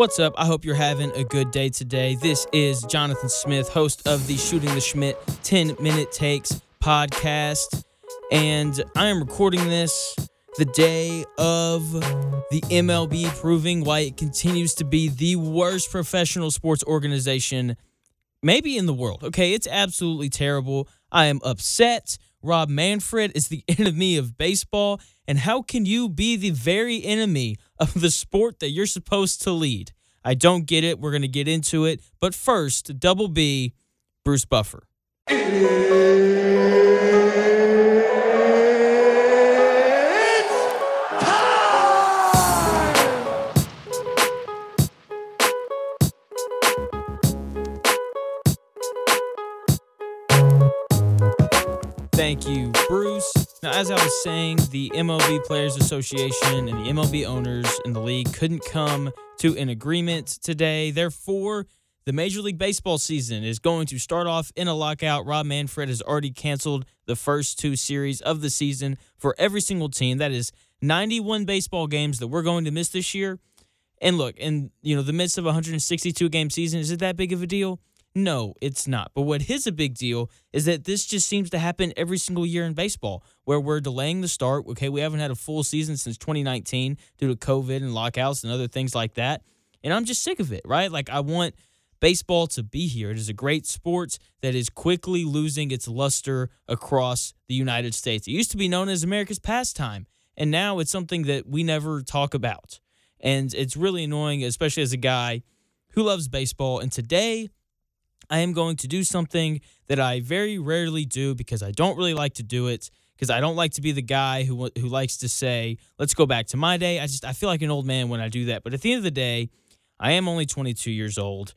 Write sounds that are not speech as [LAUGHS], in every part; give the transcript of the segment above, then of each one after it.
What's up? I hope you're having a good day today. This is Jonathan Smith, host of the Shooting the Schmidt 10 Minute Takes podcast. And I am recording this the day of the MLB proving why it continues to be the worst professional sports organization, maybe in the world. Okay, it's absolutely terrible. I am upset. Rob Manfred is the [LAUGHS] enemy of baseball. And how can you be the very enemy of the sport that you're supposed to lead? I don't get it. We're going to get into it. But first, double B, Bruce Buffer. Thank you, Bruce. Now, as I was saying, the MLB Players Association and the MLB owners in the league couldn't come to an agreement today. Therefore, the Major League Baseball season is going to start off in a lockout. Rob Manfred has already canceled the first two series of the season for every single team. That is 91 baseball games that we're going to miss this year. And look, in you know the midst of a 162 game season, is it that big of a deal? No, it's not. But what is a big deal is that this just seems to happen every single year in baseball, where we're delaying the start. Okay, we haven't had a full season since 2019 due to COVID and lockouts and other things like that. And I'm just sick of it, right? Like, I want baseball to be here. It is a great sport that is quickly losing its luster across the United States. It used to be known as America's pastime, and now it's something that we never talk about. And it's really annoying, especially as a guy who loves baseball. And today, I am going to do something that I very rarely do because I don't really like to do it because I don't like to be the guy who who likes to say, "Let's go back to my day." I just I feel like an old man when I do that. But at the end of the day, I am only 22 years old.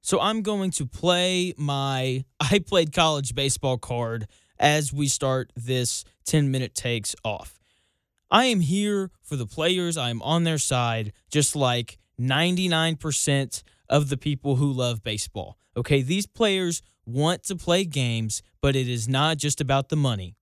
So I'm going to play my [LAUGHS] I played college baseball card as we start this 10 minute takes off. I am here for the players. I am on their side just like 99% of the people who love baseball. Okay, these players want to play games, but it is not just about the money.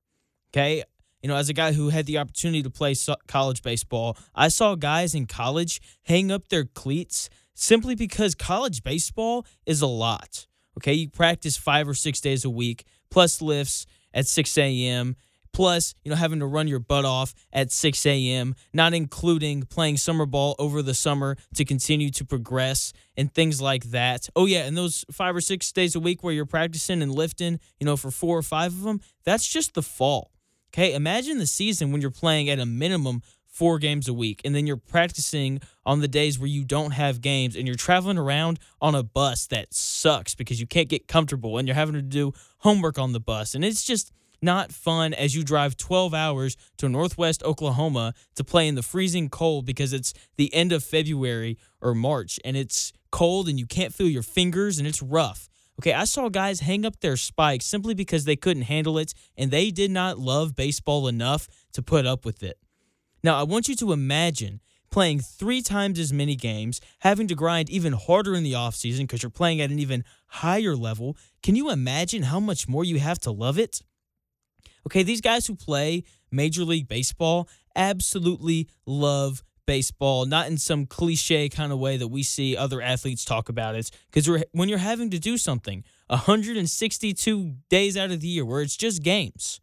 Okay, you know, as a guy who had the opportunity to play college baseball, I saw guys in college hang up their cleats simply because college baseball is a lot. Okay, you practice five or six days a week, plus lifts at 6 a.m plus you know having to run your butt off at 6 a.m not including playing summer ball over the summer to continue to progress and things like that. Oh yeah and those five or six days a week where you're practicing and lifting you know for four or five of them that's just the fall okay? Imagine the season when you're playing at a minimum four games a week and then you're practicing on the days where you don't have games and you're traveling around on a bus that sucks because you can't get comfortable and you're having to do homework on the bus and it's just not fun as you drive 12 hours to Northwest Oklahoma to play in the freezing cold because it's the end of February or March and it's cold and you can't feel your fingers and it's rough. Okay, I saw guys hang up their spikes simply because they couldn't handle it and they did not love baseball enough to put up with it. Now, I want you to imagine playing three times as many games, having to grind even harder in the offseason because you're playing at an even higher level. Can you imagine how much more you have to love it? Okay, these guys who play Major League Baseball absolutely love baseball, not in some cliche kind of way that we see other athletes talk about it. Because when you're having to do something 162 days out of the year where it's just games,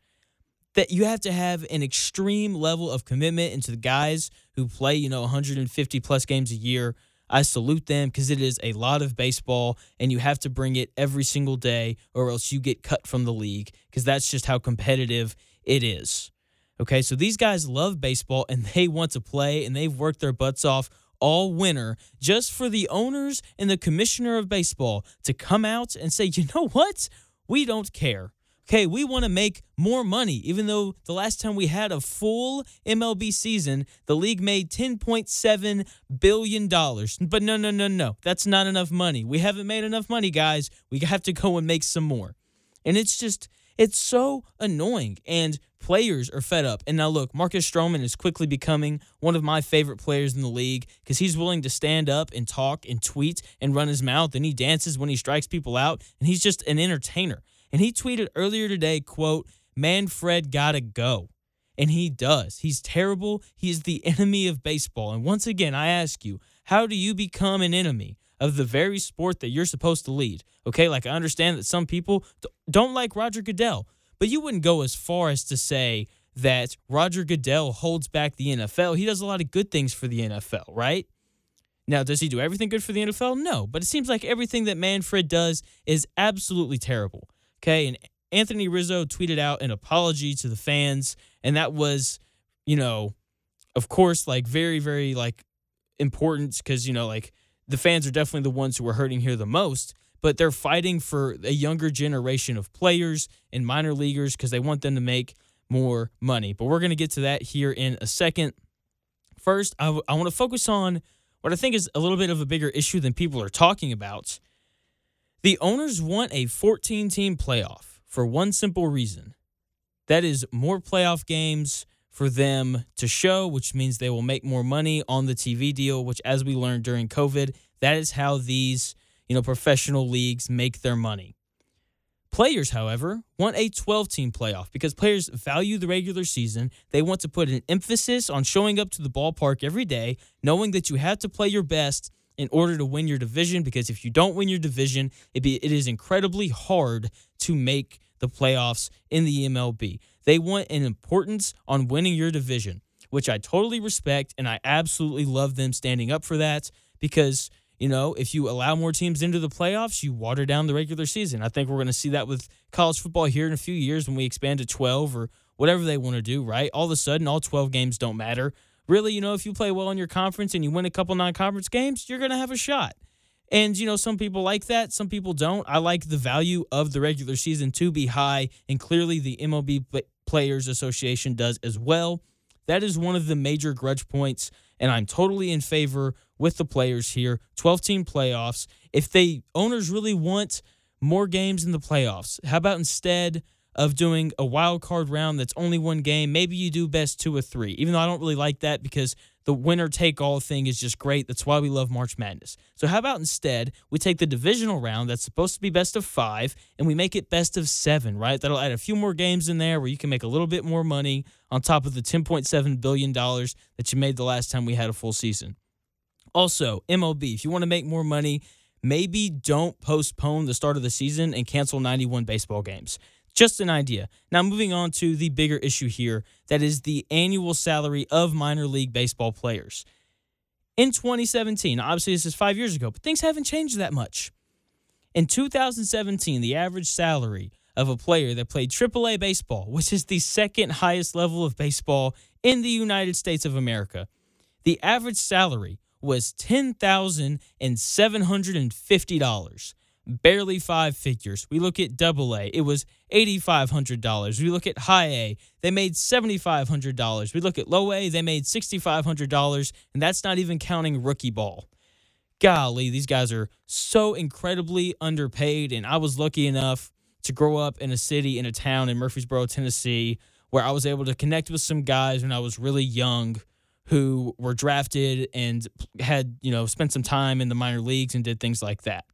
that you have to have an extreme level of commitment into the guys who play, you know, 150 plus games a year I salute them because it is a lot of baseball and you have to bring it every single day or else you get cut from the league because that's just how competitive it is. Okay, so these guys love baseball and they want to play and they've worked their butts off all winter just for the owners and the commissioner of baseball to come out and say, you know what? We don't care okay, we want to make more money, even though the last time we had a full MLB season, the league made $10.7 billion. But no, no, no, no. That's not enough money. We haven't made enough money, guys. We have to go and make some more. And it's just, it's so annoying. And players are fed up. And now look, Marcus Stroman is quickly becoming one of my favorite players in the league because he's willing to stand up and talk and tweet and run his mouth and he dances when he strikes people out and he's just an entertainer. And he tweeted earlier today, quote, Manfred gotta go. And he does. He's terrible. He is the [LAUGHS] enemy of baseball. And once again, I ask you, how do you become an enemy of the very sport that you're supposed to lead? Okay, like I understand that some people don't like Roger Goodell, but you wouldn't go as far as to say that Roger Goodell holds back the NFL. He does a lot of good things for the NFL, right? Now, does he do everything good for the NFL? No, but it seems like everything that Manfred does is absolutely terrible. Okay, and Anthony Rizzo tweeted out an apology to the fans, and that was, you know, of course, like very, very like important because you know, like the fans are definitely the ones who are hurting here the most. But they're fighting for a younger generation of players and minor leaguers because they want them to make more money. But we're going to get to that here in a second. First, I, w- I want to focus on what I think is a little bit of a bigger issue than people are talking about. The owners want a 14 team playoff for one simple reason that is more playoff games for them to show, which means they will make more money on the TV deal, which, as we learned during COVID, that is how these you know professional leagues make their money. Players, however, want a 12 team playoff because players value the regular season. They want to put an emphasis on showing up to the ballpark every day, knowing that you have to play your best in order to win your division because if you don't win your division, it, be, it is incredibly hard to make the playoffs in the MLB. They want an importance on winning your division, which I totally respect and I absolutely love them standing up for that because you know, if you allow more teams into the playoffs, you water down the regular season. I think we're going to see that with college football here in a few years when we expand to 12 or whatever they want to do, right? All of a sudden, all 12 games don't matter. Really, you know, if you play well in your conference and you win a couple non conference games, you're going to have a shot. And, you know, some people like that, some people don't. I like the value of the regular season to be high, and clearly the MLB Players Association does as well. That is one of the major grudge points, and I'm totally in favor with the players here. 12 team playoffs. If they owners really want more games in the playoffs, how about instead of doing a wild card round that's only one game, maybe you do best two or three. Even though I don't really like that because the winner take all thing is just great. That's why we love March Madness. So, how about instead we take the divisional round that's supposed to be best of five and we make it best of seven, right? That'll add a few more games in there where you can make a little bit more money on top of the $10.7 billion that you made the last time we had a full season. Also, MLB, if you want to make more money, maybe don't postpone the start of the season and cancel 91 baseball games. Just an idea. Now, moving on to the bigger issue here that is the annual salary of minor league baseball players. In 2017, obviously this is five years ago, but things haven't changed that much. In 2017, the average salary of a player that played AAA baseball, which is the second highest level of baseball in the United States of America, the average salary was $10,750 barely five figures. We look at double A, it was $8,500. We look at high A, they made $7,500. We look at low A, they made $6,500, and that's not even counting rookie ball. Golly, these guys are so incredibly underpaid, and I was lucky enough to grow up in a city, in a town in Murfreesboro, Tennessee, where I was able to connect with some guys when I was really young who were drafted and had, you know, spent some time in the minor leagues and did things like that.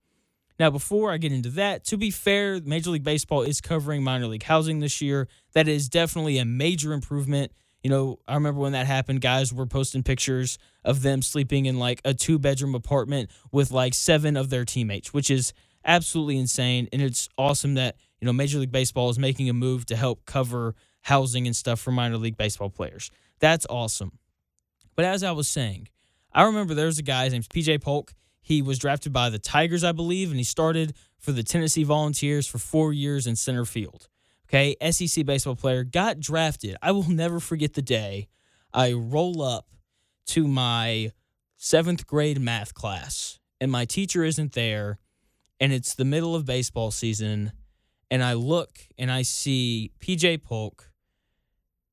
Now, before I get into that, to be fair, Major League Baseball is covering minor league housing this year. That is definitely a major improvement. You know, I remember when that happened, guys were posting pictures of them sleeping in like a two bedroom apartment with like seven of their teammates, which is absolutely insane. And it's awesome that, you know, Major League Baseball is making a move to help cover housing and stuff for minor league baseball players. That's awesome. But as I was saying, I remember there was a guy, his name's PJ Polk. He was drafted by the Tigers, I believe, and he started for the Tennessee Volunteers for four years in center field. Okay, SEC baseball player, got drafted. I will never forget the day I roll up to my seventh grade math class, and my teacher isn't there, and it's the middle of baseball season, and I look and I see PJ Polk,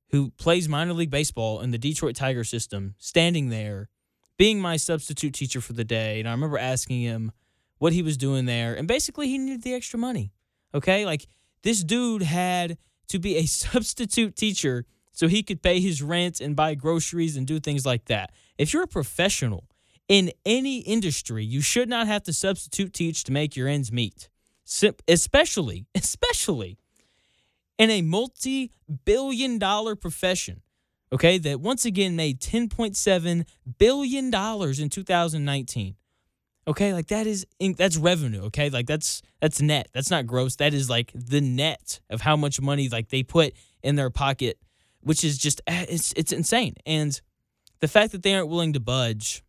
who plays minor league baseball in the Detroit Tiger system, standing there being my substitute teacher for the day. And I remember asking him what he was doing there. And basically, he needed the extra money. Okay. Like this dude had to be a [LAUGHS] substitute teacher so he could pay his rent and buy groceries and do things like that. If you're a professional in any industry, you should not have to substitute teach to make your ends meet. Especially, [LAUGHS] especially in a multi billion dollar profession, okay, that once again made $10.7 billion in 2019. Okay, like that is that's revenue. Okay, like that's that's net. That's not gross. That is like the net of how much money like they put in their pocket, which is just eh, it's it's insane. And the fact that they aren't willing to budge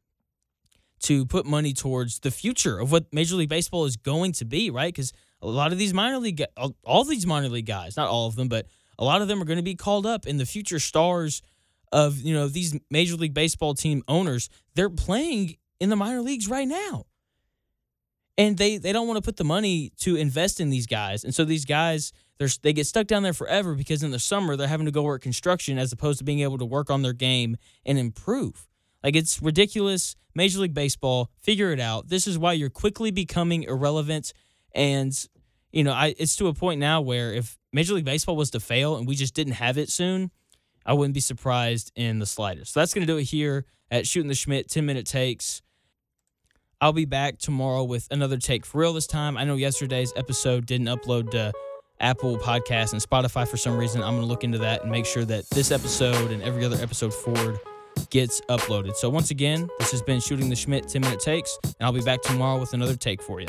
to put money towards the future of what Major League Baseball is going to be, right? Because a lot of these minor league, all these minor league guys, not all of them, but a lot of them are going to be called up, in the future stars of you know these Major League Baseball team owners, they're playing in the minor leagues right now, and they they don't want to put the money to invest in these guys, and so these guys they're, they get stuck down there forever because in the summer they're having to go work construction as opposed to being able to work on their game and improve. Like it's ridiculous. Major League Baseball, figure it out. This is why you're quickly becoming irrelevant. And, you know, I it's to a point now where if Major League Baseball was to fail and we just didn't have it soon, I wouldn't be surprised in the slightest. So that's going to do it here at Shooting the Schmidt 10 minute takes. I'll be back tomorrow with another take for real this time. I know yesterday's episode didn't upload to Apple Podcasts and Spotify for some reason. I'm going to look into that and make sure that this episode and every other episode forward gets uploaded. So, once again, this has been Shooting the Schmidt 10 Minute Takes, and I'll be back tomorrow with another take for you.